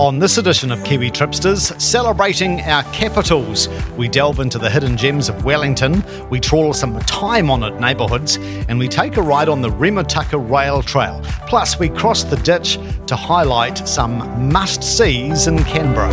On this edition of Kiwi Tripsters, celebrating our capitals, we delve into the hidden gems of Wellington, we trawl some time honoured neighbourhoods, and we take a ride on the Rimutaka Rail Trail. Plus, we cross the ditch to highlight some must sees in Canberra.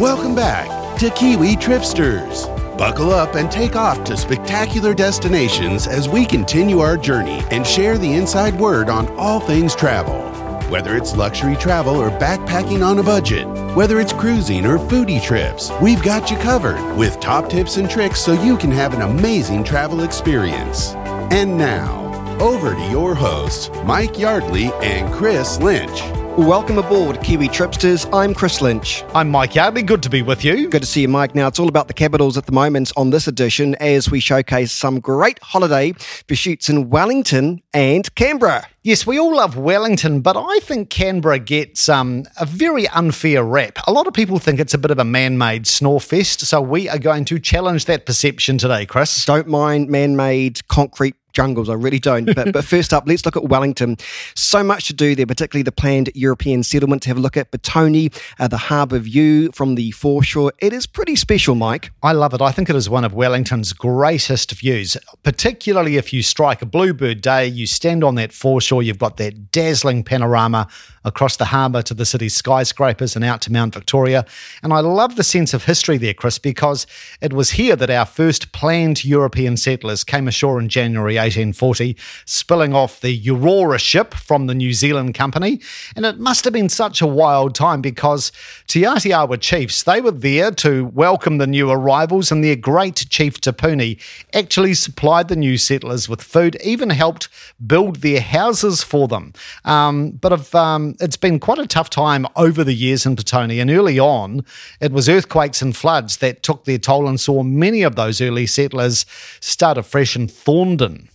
Welcome back to Kiwi Tripsters. Buckle up and take off to spectacular destinations as we continue our journey and share the inside word on all things travel. Whether it's luxury travel or backpacking on a budget, whether it's cruising or foodie trips, we've got you covered with top tips and tricks so you can have an amazing travel experience. And now, over to your hosts, Mike Yardley and Chris Lynch. Welcome aboard, Kiwi Tripsters. I'm Chris Lynch. I'm Mike Yardley. Good to be with you. Good to see you, Mike. Now, it's all about the capitals at the moment on this edition as we showcase some great holiday pursuits in Wellington and Canberra. Yes, we all love Wellington, but I think Canberra gets um, a very unfair rap. A lot of people think it's a bit of a man made snore fest, so we are going to challenge that perception today, Chris. Don't mind man made concrete jungles. I really don't. But, but first up, let's look at Wellington. So much to do there, particularly the planned European settlement. To have a look at Petone, uh, the harbour view from the foreshore. It is pretty special, Mike. I love it. I think it is one of Wellington's greatest views, particularly if you strike a bluebird day, you stand on that foreshore, you've got that dazzling panorama across the harbour to the city's skyscrapers and out to Mount Victoria. And I love the sense of history there, Chris, because it was here that our first planned European settlers came ashore in January 1840, spilling off the Aurora ship from the New Zealand Company. And it must have been such a wild time because Te Atiawa chiefs, they were there to welcome the new arrivals, and their great chief Te Puni actually supplied the new settlers with food, even helped build their houses for them. Um, but if um, it's been quite a tough time over the years in Petone. And early on, it was earthquakes and floods that took their toll and saw many of those early settlers start afresh in Thorndon.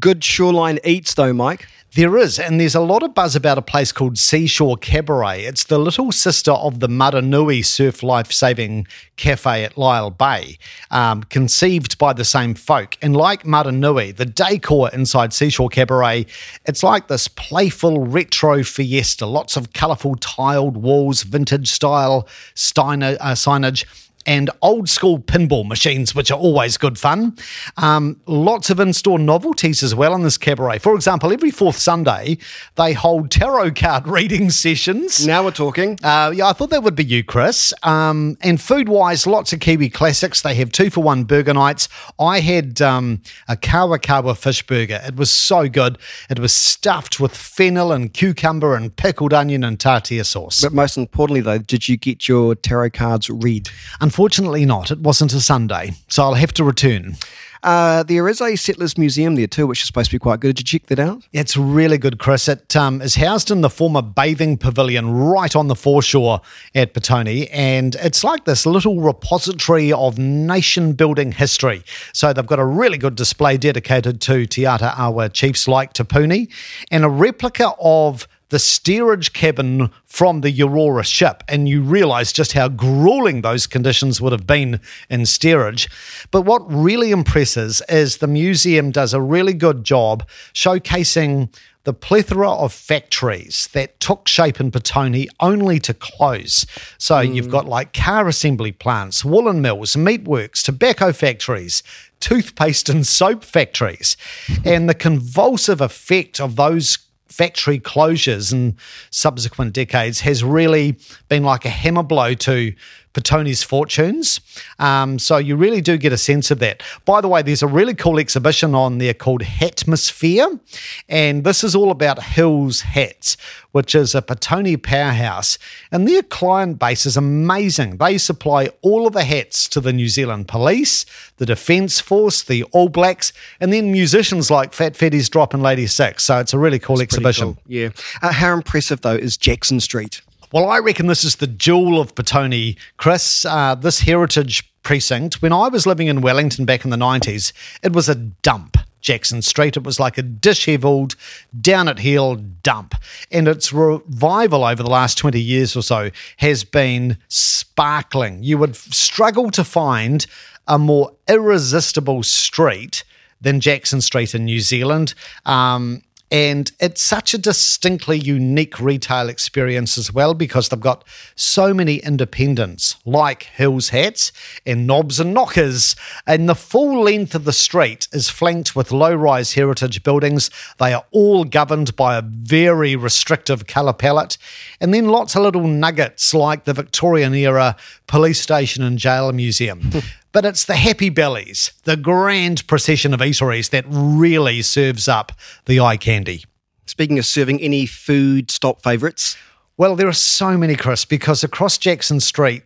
Good shoreline eats, though, Mike. There is, and there's a lot of buzz about a place called Seashore Cabaret. It's the little sister of the Maranui Surf Life Saving Cafe at Lyall Bay, um, conceived by the same folk. And like Maranui, the decor inside Seashore Cabaret, it's like this playful retro fiesta, lots of colourful tiled walls, vintage style Steiner, uh, signage and old school pinball machines, which are always good fun. Um, lots of in store novelties as well in this cabaret. For example, every fourth Sunday, they hold tarot card reading sessions. Now we're talking. Uh, yeah, I thought that would be you, Chris. Um, and food wise, lots of Kiwi classics. They have two for one burger nights. I had um, a kawa kawa fish burger. It was so good. It was stuffed with fennel and cucumber and pickled onion and tartar sauce. But most importantly, though, did you get your tarot cards read? Unfortunately, not. It wasn't a Sunday, so I'll have to return. Uh, there is a Settlers Museum there too, which is supposed to be quite good. Did you check that out? It's really good, Chris. It um, is housed in the former bathing pavilion right on the foreshore at Petone, and it's like this little repository of nation building history. So they've got a really good display dedicated to Te Atiawa chiefs like Te Puni, and a replica of the steerage cabin from the Aurora ship, and you realize just how grueling those conditions would have been in steerage. But what really impresses is the museum does a really good job showcasing the plethora of factories that took shape in Petone only to close. So mm. you've got like car assembly plants, woolen mills, meatworks, tobacco factories, toothpaste and soap factories. and the convulsive effect of those factory closures in subsequent decades has really been like a hammer blow to Petone's fortunes. Um, so you really do get a sense of that. By the way, there's a really cool exhibition on there called Hatmosphere, and this is all about Hills Hats, which is a Petone powerhouse. And their client base is amazing. They supply all of the hats to the New Zealand Police, the Defence Force, the All Blacks, and then musicians like Fat Freddy's Drop and Ladi6. So it's a really cool it's exhibition. Cool. Yeah. Uh, how impressive, though, is Jackson Street? Well, I reckon this is the jewel of Petone, Chris. Uh, this heritage precinct, when I was living in Wellington back in the 90s, it was a dump. Jackson Street. It was like a dishevelled, down at heel dump. And its revival over the last 20 years or so has been sparkling. You would struggle to find a more irresistible street than Jackson Street in New Zealand. Um, and it's such a distinctly unique retail experience as well because they've got so many independents like Hills Hats and Knobs and Knockers. And the full length of the street is flanked with low rise heritage buildings. They are all governed by a very restrictive colour palette. And then lots of little nuggets like the Victorian era police station and jail museum. but it's the happy bellies, the grand procession of eateries that really serves up the eye candy. Speaking of serving, any food stop favourites? Well, there are so many, Chris, because across Jackson Street,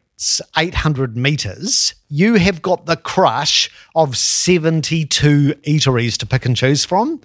800 metres, you have got the crush of 72 eateries to pick and choose from.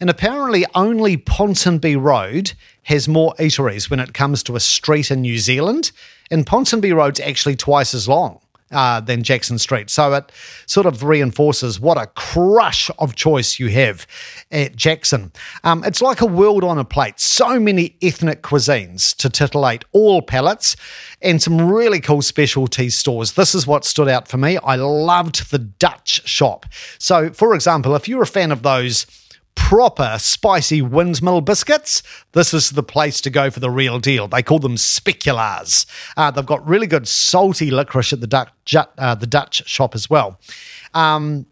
And apparently, only Ponsonby Road has more eateries when it comes to a street in New Zealand. And Ponsonby Road's actually twice as long uh, than Jackson Street. So it sort of reinforces what a crush of choice you have at Jackson. Um, it's like a world on a plate. So many ethnic cuisines to titillate all palates and some really cool specialty stores. This is what stood out for me. I loved the Dutch shop. So, for example, if you're a fan of those proper spicy windmill biscuits, this is the place to go for the real deal. They call them speculaas. Uh, they've got really good salty licorice at the Dutch, uh, the Dutch shop as well. Um,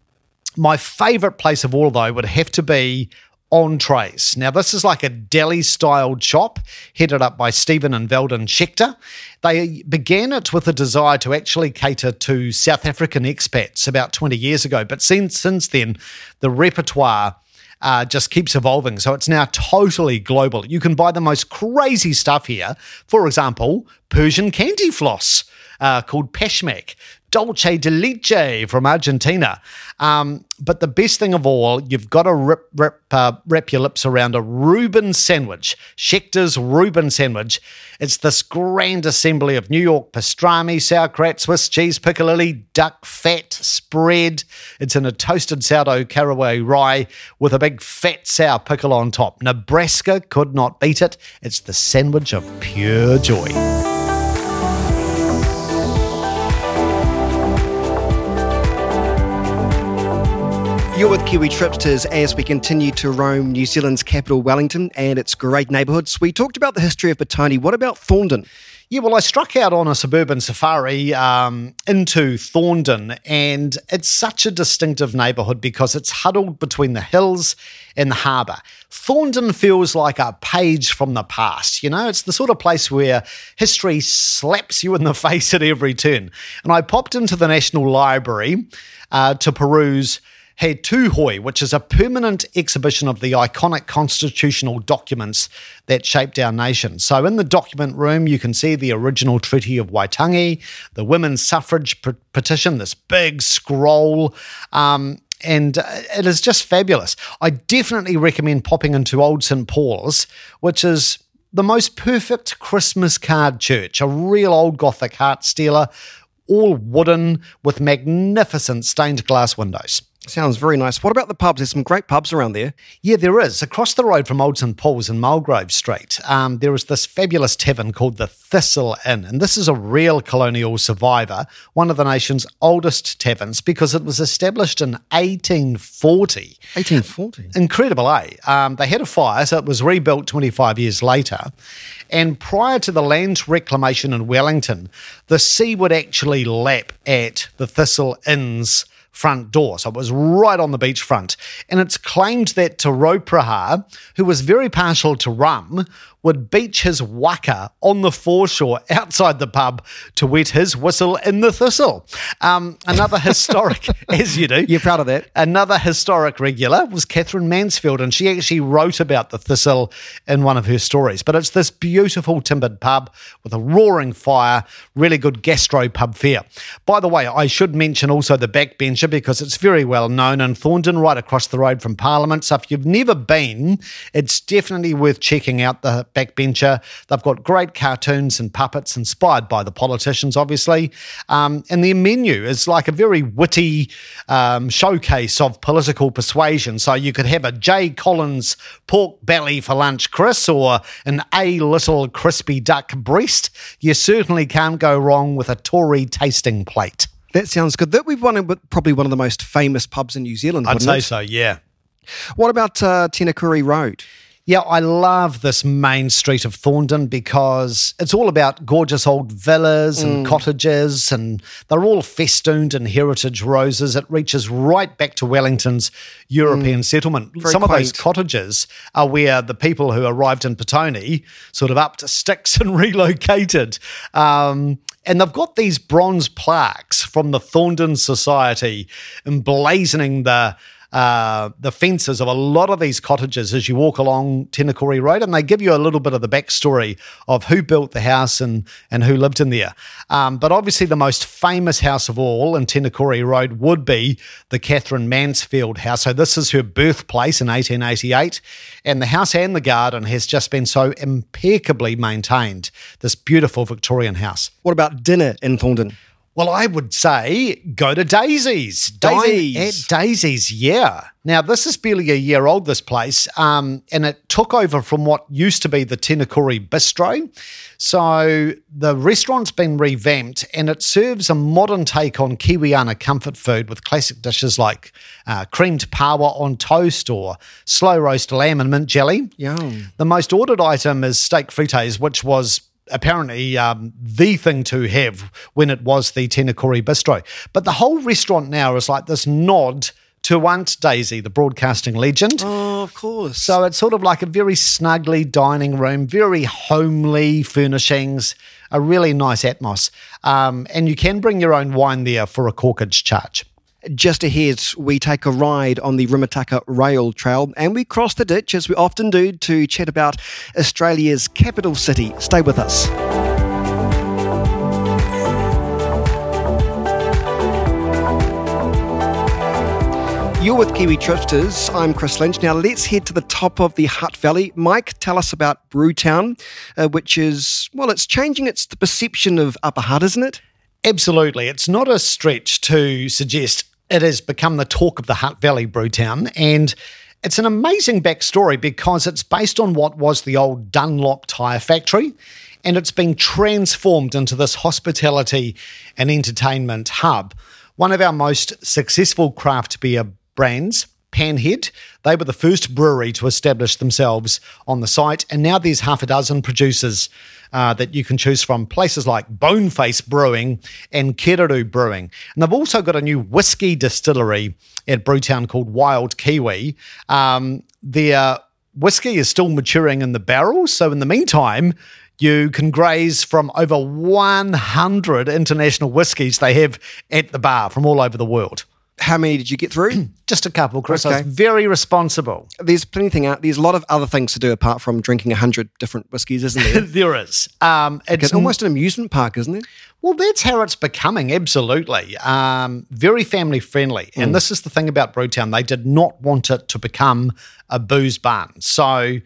my favourite place of all, though, would have to be entrees. Now, this is like a deli styled shop headed up by Stephen and Veldon Schechter. They began it with a desire to actually cater to South African expats about 20 years ago, but since, since then, the repertoire uh, just keeps evolving. So it's now totally global. You can buy the most crazy stuff here. For example, Persian candy floss uh, called Pashmak, Dulce de leche from Argentina. Um, but the best thing of all, you've got to rip, rip, uh, wrap your lips around a Reuben sandwich, Schechter's Reuben sandwich. It's this grand assembly of New York pastrami, sauerkraut, Swiss cheese, piccalilli, duck fat spread. It's in a toasted sourdough caraway rye with a big fat sour pickle on top. Nebraska could not beat it. It's the sandwich of pure joy. You're with Kiwi Tripsters as we continue to roam New Zealand's capital, Wellington, and its great neighbourhoods. We talked about the history of Petone. What about Thorndon? Yeah, well, I struck out on a suburban safari um, into Thorndon, and it's such a distinctive neighbourhood because it's huddled between the hills and the harbour. Thorndon feels like a page from the past. You know, it's the sort of place where history slaps you in the face at every turn. And I popped into the National Library uh, to peruse He Tohu, which is a permanent exhibition of the iconic constitutional documents that shaped our nation. So, in the document room, you can see the original Treaty of Waitangi, the women's suffrage p- petition, this big scroll. Um, and uh, it is just fabulous. I definitely recommend popping into Old St. Paul's, which is the most perfect Christmas card church, a real old Gothic heart stealer, all wooden with magnificent stained glass windows. Sounds very nice. What about the pubs? There's some great pubs around there. Yeah, there is. Across the road from Old St Paul's in Mulgrave Street, um, there is this fabulous tavern called the Thistle Inn. And this is a real colonial survivor, one of the nation's oldest taverns, because it was established in 1840. 1840? Incredible, eh? Um, they had a fire, so it was rebuilt 25 years later. And prior to the land reclamation in Wellington, the sea would actually lap at the Thistle Inn's front door. So it was right on the beachfront. And it's claimed that Te Rauparaha, who was very partial to rum, would beach his waka on the foreshore outside the pub to wet his whistle in the thistle. Um, another historic, as you do. You're proud of that. Another historic regular was Katherine Mansfield, and she actually wrote about the thistle in one of her stories. But it's this beautiful timbered pub with a roaring fire, really good gastro pub fare. By the way, I should mention also the backbencher because it's very well known in Thorndon, right across the road from Parliament. So if you've never been, it's definitely worth checking out the backbencher. They've got great cartoons and puppets inspired by the politicians, obviously. Um, and their menu is like a very witty um, showcase of political persuasion. So you could have a J. Collins pork belly for lunch, Chris, or an A. Little crispy duck breast. You certainly can't go wrong with a Tory tasting plate. That sounds good. That we've one of probably one of the most famous pubs in New Zealand. I'd say it? so, yeah. What about uh, Tinakori Road? Yeah, I love this main street of Thorndon because it's all about gorgeous old villas and cottages, and they're all festooned in heritage roses. It reaches right back to Wellington's European settlement. Very Some of those cottages are where the people who arrived in Petone sort of upped sticks and relocated. Um, and they've got these bronze plaques from the Thorndon Society emblazoning the uh, the fences of a lot of these cottages as you walk along Tinakori Road, and they give you a little bit of the backstory of who built the house and, and who lived in there. Um, but obviously, the most famous house of all in Tinakori Road would be the Katherine Mansfield house. So, this is her birthplace in 1888, and the house and the garden has just been so impeccably maintained. This beautiful Victorian house. What about dinner in Thorndon? Well, I would say go to Daisy's. Dine Daisy's. at Daisy's, yeah. Now, this is barely a year old, this place, um, and it took over from what used to be the Tinakori Bistro. So the restaurant's been revamped and it serves a modern take on Kiwiana comfort food with classic dishes like uh, creamed paua on toast or slow roast lamb and mint jelly. Yum. The most ordered item is steak frites, which was apparently um, the thing to have when it was the Tinakori Bistro. But the whole restaurant now is like this nod to Aunt Daisy, the broadcasting legend. Oh, of course. So it's sort of like a very snugly dining room, very homely furnishings, a really nice atmos. Um, and you can bring your own wine there for a corkage charge. Just ahead, we take a ride on the Rimutaka Rail Trail and we cross the ditch, as we often do, to chat about Australia's capital city. Stay with us. You're with Kiwi Tripsters. I'm Chris Lynch. Now let's head to the top of the Hutt Valley. Mike, tell us about Brewtown, uh, which is, well, it's changing its the perception of Upper Hutt, isn't it? Absolutely. It's not a stretch to suggest it has become the talk of the Hutt Valley Brewtown. And it's an amazing backstory because it's based on what was the old Dunlop tyre factory. And it's been transformed into this hospitality and entertainment hub. One of our most successful craft beer brands, Panhead, they were the first brewery to establish themselves on the site. And now there's half a dozen producers uh, that you can choose from, places like Boneface Brewing and Kereru Brewing. And they've also got a new whiskey distillery at Brewtown called Wild Kiwi. Um, their whiskey is still maturing in the barrels. So in the meantime, you can graze from over 100 international whiskies they have at the bar from all over the world. How many did you get through? Just a couple, Chris. I was very responsible. there's plenty thing out. There's a lot of other things to do apart from drinking a hundred different whiskies, isn't there? there is. Um, it's It's almost an amusement park, isn't it? Well, that's how it's becoming, absolutely. Um, very family friendly. And this is the thing about Brewtown. They did not want it to become a booze barn. So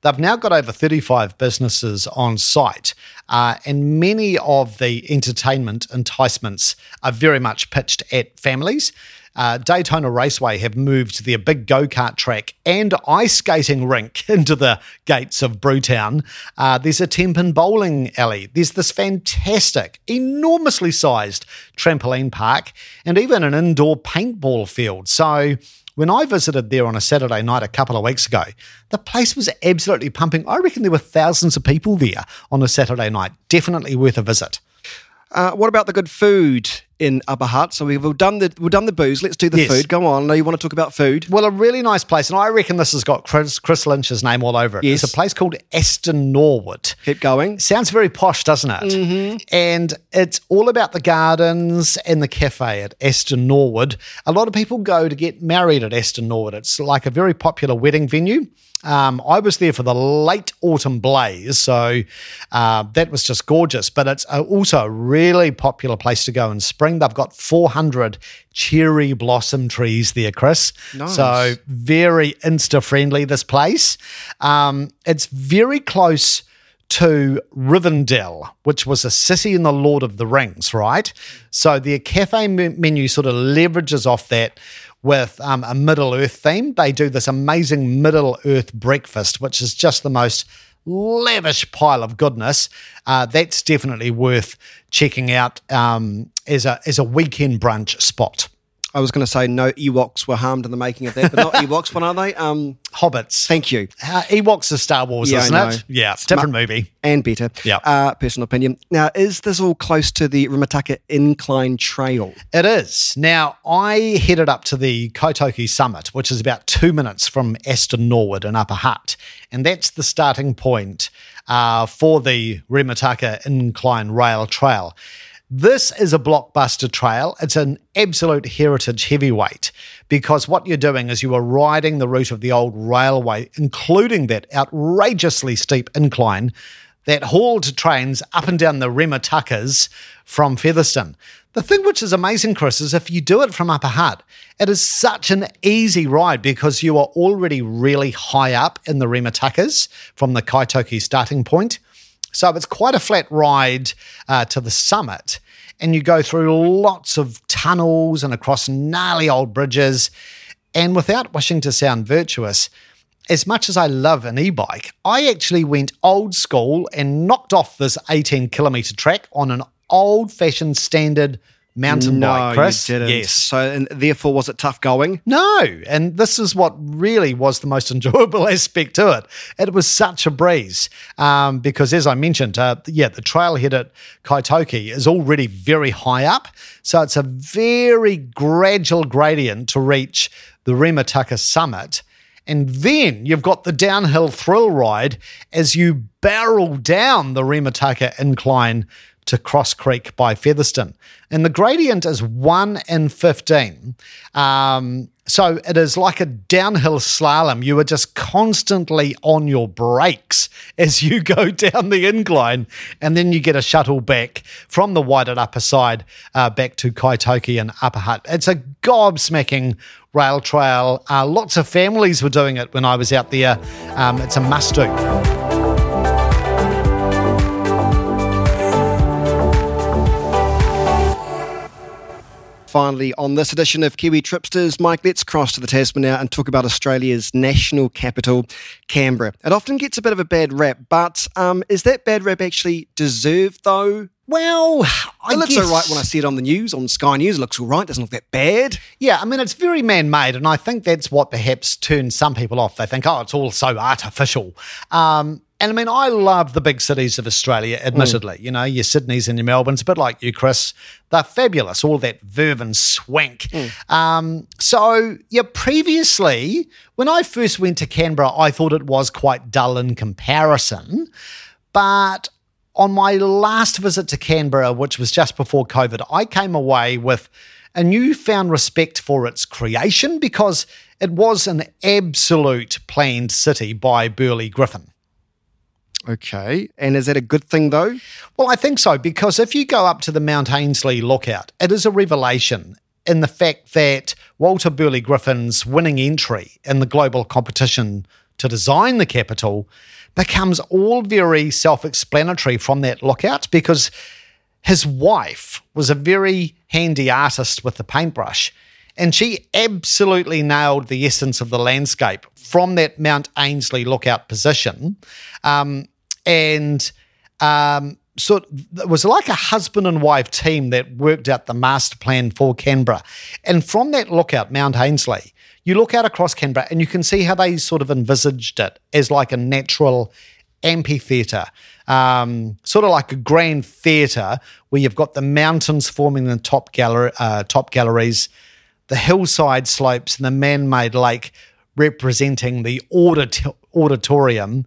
they've now got over 35 businesses on site. Uh, and many of the entertainment enticements are very much pitched at families. Uh, Daytona Raceway have moved their big go kart track and ice skating rink into the gates of Brewtown. Uh, there's a Tenpin bowling alley. There's this fantastic, enormously sized trampoline park, and even an indoor paintball field. So, when I visited there on a Saturday night a couple of weeks ago, the place was absolutely pumping. I reckon there were thousands of people there on a Saturday night. Definitely worth a visit. Uh, what about the good food in Upper Hutt? So we've done the we've done the booze. Let's do the Yes. food. Go on. I know you want to talk about food. Well, a really nice place, and I reckon this has got Chris, Chris Lynch's name all over it. Yes. It's a place called Aston Norwood. Keep going. Sounds very posh, doesn't it? Mm-hmm. And it's all about the gardens and the cafe at Aston Norwood. A lot of people go to get married at Aston Norwood. It's like a very popular wedding venue. Um, I was there for the late autumn blaze, so uh, that was just gorgeous. But it's uh, also a really popular place to go in spring. They've got 400 cherry blossom trees there, Chris. Nice. So very insta friendly. This place. Um, it's very close to Rivendell, which was a city in the Lord of the Rings, right? So their cafe me- menu sort of leverages off that with um, a Middle Earth theme. They do this amazing Middle Earth breakfast, which is just the most lavish pile of goodness. Uh, that's definitely worth checking out um, as a as a weekend brunch spot. I was going to say no Ewoks were harmed in the making of that, but not Ewoks. What are they? Um, Hobbits. thank you. Uh, Ewoks is Star Wars, Yeah, isn't it? Yeah, different movie. And better. Yeah. Uh, personal opinion. Now, is this all close to the Rimutaka Incline Trail? It is. Now, I headed up to the Kaitoke Summit, which is about two minutes from Aston Norwood in Upper Hutt. And that's the starting point uh, for the Remutaka Incline Rail Trail. This is a blockbuster trail. It's an absolute heritage heavyweight because what you're doing is you are riding the route of the old railway, including that outrageously steep incline that hauled trains up and down the Remutakas from Featherston. The thing which is amazing, Chris, is if you do it from Upper Hutt, it is such an easy ride because you are already really high up in the Remutakas from the Kaitoke starting point. So it's quite a flat ride uh, to the summit, and you go through lots of tunnels and across gnarly old bridges. And without wishing to sound virtuous, as much as I love an e bike, I actually went old school and knocked off this 18 kilometre track on an old fashioned standard mountain bike, Chris. you didn't. Yes. So, and therefore, was it tough going? No, and this is what really was the most enjoyable aspect to it. It was such a breeze um, because, as I mentioned, uh, yeah, the trailhead at Kaitoke is already very high up, so it's a very gradual gradient to reach the Remutaka summit. And then you've got the downhill thrill ride as you barrel down the Remutaka incline to Cross Creek by Featherston. And the gradient is 1 in 15. Um, so it is like a downhill slalom. You are just constantly on your brakes as you go down the incline. And then you get a shuttle back from the Wairarapa side uh, back to Kaitoke and Upper Hutt. It's a gobsmacking rail trail. Uh, lots of families were doing it when I was out there. Um, it's a must do. Finally, on this edition of Kiwi Tripsters, Mike, let's cross to the Tasman now and talk about Australia's national capital, Canberra. It often gets a bit of a bad rap, but um, is that bad rap actually deserved, though? Well, I It looks guess, all right when I see it on the news, on Sky News. It looks all right. Doesn't look that bad. Yeah, I mean, it's very man made, and I think that's what perhaps turns some people off. They think, oh, it's all so artificial. Um, and I mean, I love the big cities of Australia, admittedly. You know, your Sydney's and your Melbourne's, a bit like you, Chris. They're fabulous, all that verve and swank. Um, so, yeah, previously, when I first went to Canberra, I thought it was quite dull in comparison. But on my last visit to Canberra, which was just before COVID, I came away with a newfound respect for its creation because it was an absolute planned city by Burley Griffin. Okay. And is that a good thing, though? Well, I think so, because if you go up to the Mount Ainslie lookout, it is a revelation in the fact that Walter Burley Griffin's winning entry in the global competition to design the capital becomes all very self explanatory from that lookout because his wife was a very handy artist with the paintbrush. And she absolutely nailed the essence of the landscape from that Mount Ainslie lookout position. Um, and um, so it was like a husband and wife team that worked out the master plan for Canberra. And from that lookout, Mount Ainslie, you look out across Canberra and you can see how they sort of envisaged it as like a natural amphitheatre, um, sort of like a grand theatre where you've got the mountains forming the top gallery, uh, top galleries, the hillside slopes, and the man-made lake representing the audit- auditorium,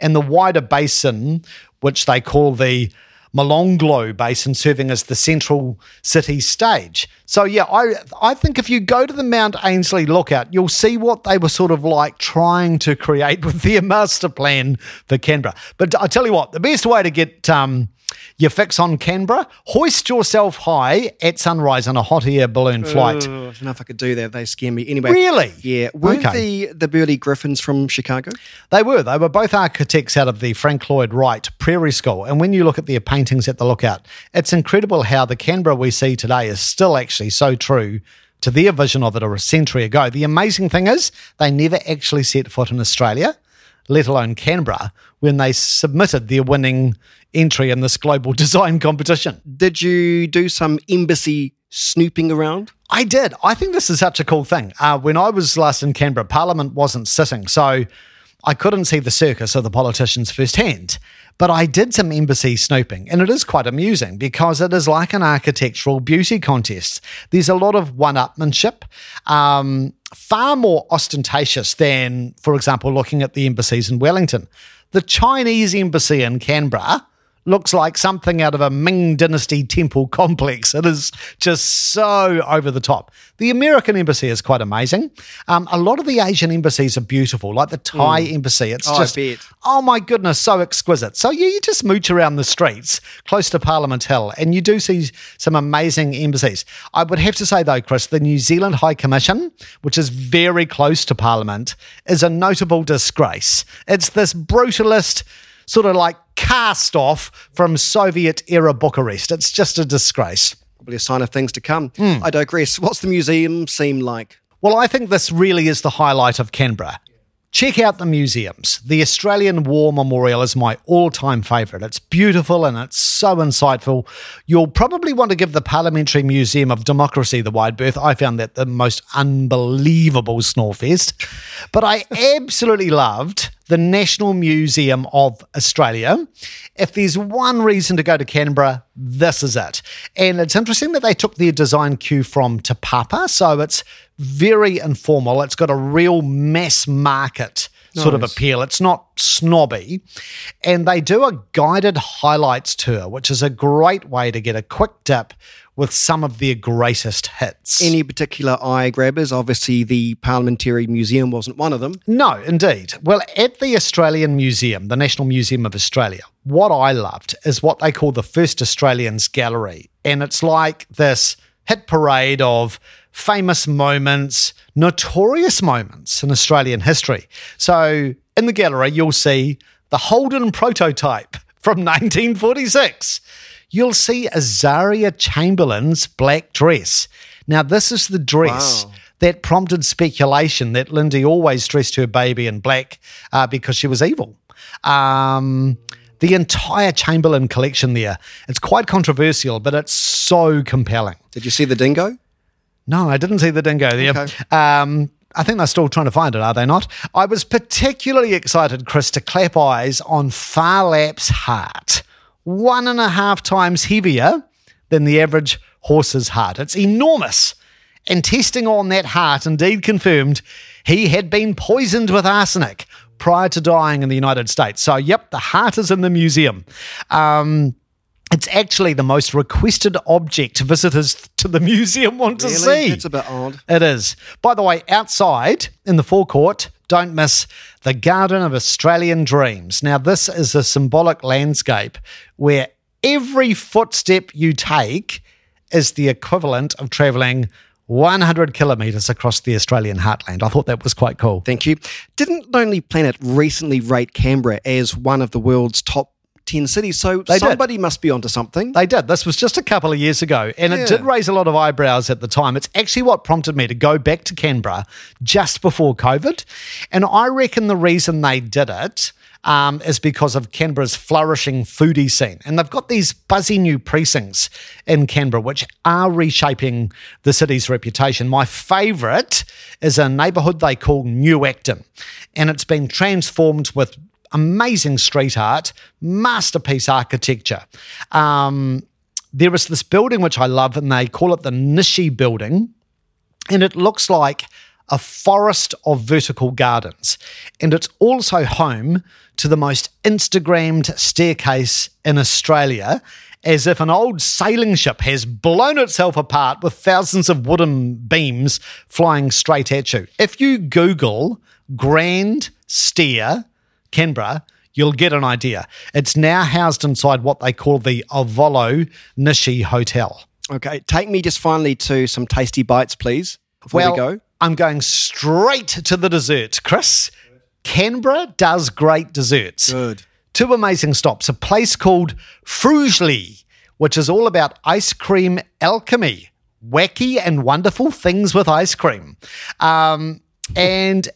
and the wider basin, which they call the Molonglo Basin, serving as the central city stage. So yeah, I I think if you go to the Mount Ainslie lookout, you'll see what they were sort of like trying to create with their master plan for Canberra. But I tell you what, the best way to get um, your fix on Canberra, hoist yourself high at sunrise on a hot air balloon flight. Oh, I don't know if I could do that. They scare me. Anyway. Really? Yeah. Weren't Okay. the, the Burley Griffins from Chicago? They were. They were both architects out of the Frank Lloyd Wright Prairie School. And when you look at their paintings at the lookout, it's incredible how the Canberra we see today is still actually so true to their vision of it or a century ago. The amazing thing is, they never actually set foot in Australia, let alone Canberra, when they submitted their winning entry in this global design competition. Did you do some embassy snooping around? I did. I think this is such a cool thing. Uh, when I was last in Canberra, Parliament wasn't sitting, so I couldn't see the circus of the politicians firsthand. But I did some embassy snooping, and it is quite amusing because it is like an architectural beauty contest. There's a lot of one upmanship, um, far more ostentatious than, for example, looking at the embassies in Wellington. The Chinese embassy in Canberra looks like something out of a Ming Dynasty temple complex. It is just so over the top. The American embassy is quite amazing. Um, a lot of the Asian embassies are beautiful, like the Thai mm. embassy. It's oh, just, oh my goodness, so exquisite. So yeah, you just mooch around the streets close to Parliament Hill, and you do see some amazing embassies. I would have to say though, Chris, the New Zealand High Commission, which is very close to Parliament, is a notable disgrace. It's this brutalist sort of like cast off from Soviet era Bucharest. It's just a disgrace. Probably a sign of things to come. Mm. I digress. What's the museum seem like? Well, I think this really is the highlight of Canberra. Check out the museums. The Australian War Memorial is my all time favourite. It's beautiful and it's so insightful. You'll probably want to give the Parliamentary Museum of Democracy the wide berth. I found that the most unbelievable snorefest. But I absolutely loved the National Museum of Australia. If there's one reason to go to Canberra, this is it. And it's interesting that they took their design cue from Te Papa. So it's very informal. It's got a real mass market sort of appeal. It's not snobby. And they do a guided highlights tour, which is a great way to get a quick dip with some of their greatest hits. Any particular eye grabbers? Obviously, the Parliamentary Museum wasn't one of them. No, indeed. Well, at the Australian Museum, the National Museum of Australia, what I loved is what they call the First Australians Gallery. And it's like this hit parade of famous moments, notorious moments in Australian history. So in the gallery, you'll see the Holden prototype from 1946 you'll see Azaria Chamberlain's black dress. Now, this is the dress. Wow. That prompted speculation that Lindy always dressed her baby in black uh, because she was evil. Um, the entire Chamberlain collection there. It's quite controversial, but it's so compelling. Did you see the dingo? No, I didn't see the dingo there. Okay. Um, I think they're still trying to find it, are they not? I was particularly excited, Chris, to clap eyes on Phar Lap's heart one and a half times heavier than the average horse's heart. It's enormous. And testing on that heart indeed confirmed he had been poisoned with arsenic prior to dying in the United States. So, yep, the heart is in the museum. Um, it's actually the most requested object visitors to the museum want really? to see. It's a bit odd. It is. By the way, outside in the forecourt, don't miss the Garden of Australian Dreams. Now, this is a symbolic landscape where every footstep you take is the equivalent of traveling 100 kilometres across the Australian heartland. I thought that was quite cool. Thank you. Didn't Lonely Planet recently rate Canberra as one of the world's top 10 cities. So they somebody did. must be onto something. They did. This was just a couple of years ago, and yeah. it did raise a lot of eyebrows at the time. It's actually what prompted me to go back to Canberra just before COVID. And I reckon the reason they did it. Um, is because of Canberra's flourishing foodie scene. And they've got these buzzy new precincts in Canberra, which are reshaping the city's reputation. My favourite is a neighbourhood they call New Acton, and it's been transformed with amazing street art, masterpiece architecture. Um, there is this building which I love, and they call it the Nishi Building, and it looks like a forest of vertical gardens. And it's also home to the most Instagrammed staircase in Australia, as if an old sailing ship has blown itself apart with thousands of wooden beams flying straight at you. If you Google Grand Stair Canberra, you'll get an idea. It's now housed inside what they call the Ovolo Nishi Hotel. Okay, take me just finally to some tasty bites, please, before well, we go. I'm going straight to the dessert, Chris. Canberra does great desserts. Good. Two amazing stops. A place called Frugeley, which is all about ice cream alchemy, wacky and wonderful things with ice cream. Um, and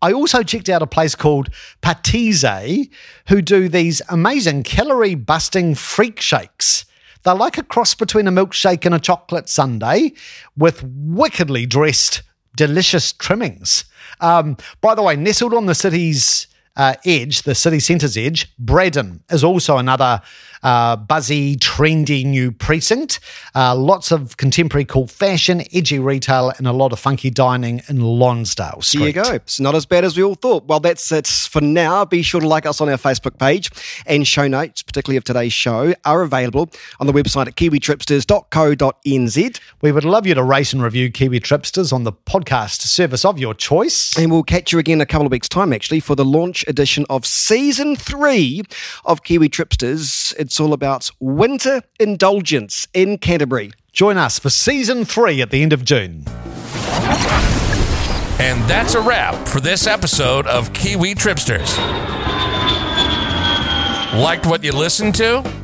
I also checked out a place called Patissez, who do these amazing calorie busting freak shakes. They're like a cross between a milkshake and a chocolate sundae with wickedly dressed, delicious trimmings. Um, by the way, nestled on the city's uh, edge, the city centre's edge, Braddon is also another uh, buzzy, trendy new precinct. Uh, lots of contemporary cool fashion, edgy retail, and a lot of funky dining in Lonsdale Street. There you go. It's not as bad as we all thought. Well, that's it for now. Be sure to like us on our Facebook page and show notes, particularly of today's show, are available on the website at kiwitripsters.co.nz. We would love you to rate and review Kiwi Tripsters on the podcast service of your choice. And we'll catch you again in a couple of weeks' time, actually, for the launch edition of season three of Kiwi Tripsters. It's all about winter indulgence in Canterbury. Join us for season three at the end of June. And that's a wrap for this episode of Kiwi Tripsters. Liked what you listened to?